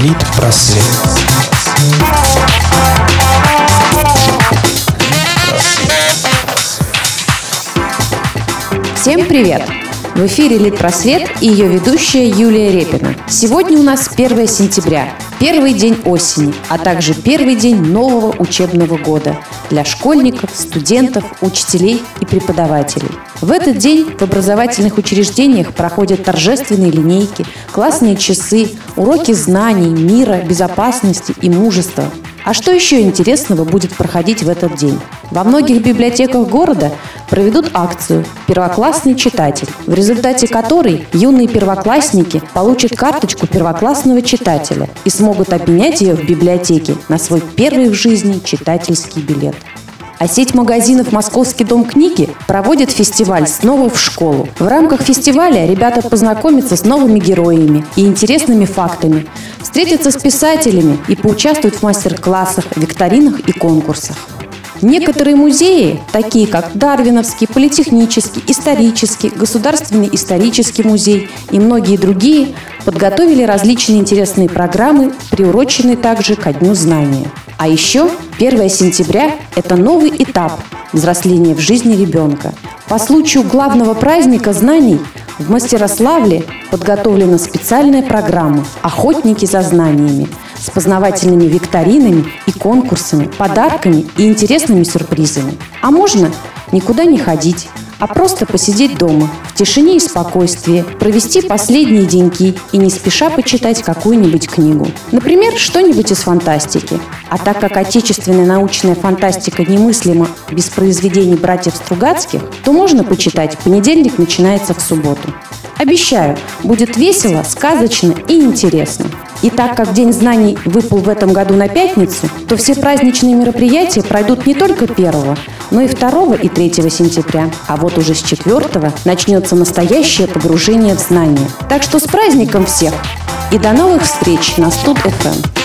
Просвет. Всем привет! В эфире «Литпросвет» и ее ведущая Юлия Репина. Сегодня у нас 1 сентября, первый день осени, а также первый день нового учебного года для школьников, студентов, учителей и преподавателей. В этот день в образовательных учреждениях проходят торжественные линейки, классные часы, уроки знаний, мира, безопасности и мужества. А что еще интересного будет проходить в этот день? Во многих библиотеках города проведут акцию «Первоклассный читатель», в результате которой юные первоклассники получат карточку первоклассного читателя и смогут обменять ее в библиотеке на свой первый в жизни читательский билет. А сеть магазинов «Московский дом книги» проводит фестиваль «Снова в школу». В рамках фестиваля ребята познакомятся с новыми героями и интересными фактами, встретятся с писателями и поучаствуют в мастер-классах, викторинах и конкурсах. Некоторые музеи, такие как Дарвиновский, Политехнический, Исторический, Государственный исторический музей и многие другие, подготовили различные интересные программы, приуроченные также ко Дню знания. А еще 1 сентября – это новый этап взросления в жизни ребенка. По случаю главного праздника знаний в Мастерославле подготовлена специальная программа «Охотники за знаниями», с познавательными викторинами и конкурсами, подарками и интересными сюрпризами. А можно никуда не ходить, а просто посидеть дома, в тишине и спокойствии, провести последние деньки и не спеша почитать какую-нибудь книгу. Например, что-нибудь из фантастики. А так как отечественная научная фантастика немыслима без произведений братьев Стругацких, то можно почитать «Понедельник начинается в субботу». Обещаю, будет весело, сказочно и интересно. И так как День знаний выпал в этом году на пятницу, то все праздничные мероприятия пройдут не только 1, но и 2 и 3 сентября. А вот уже с 4 начнется настоящее погружение в знания. Так что с праздником всех! И до новых встреч на Студ FM.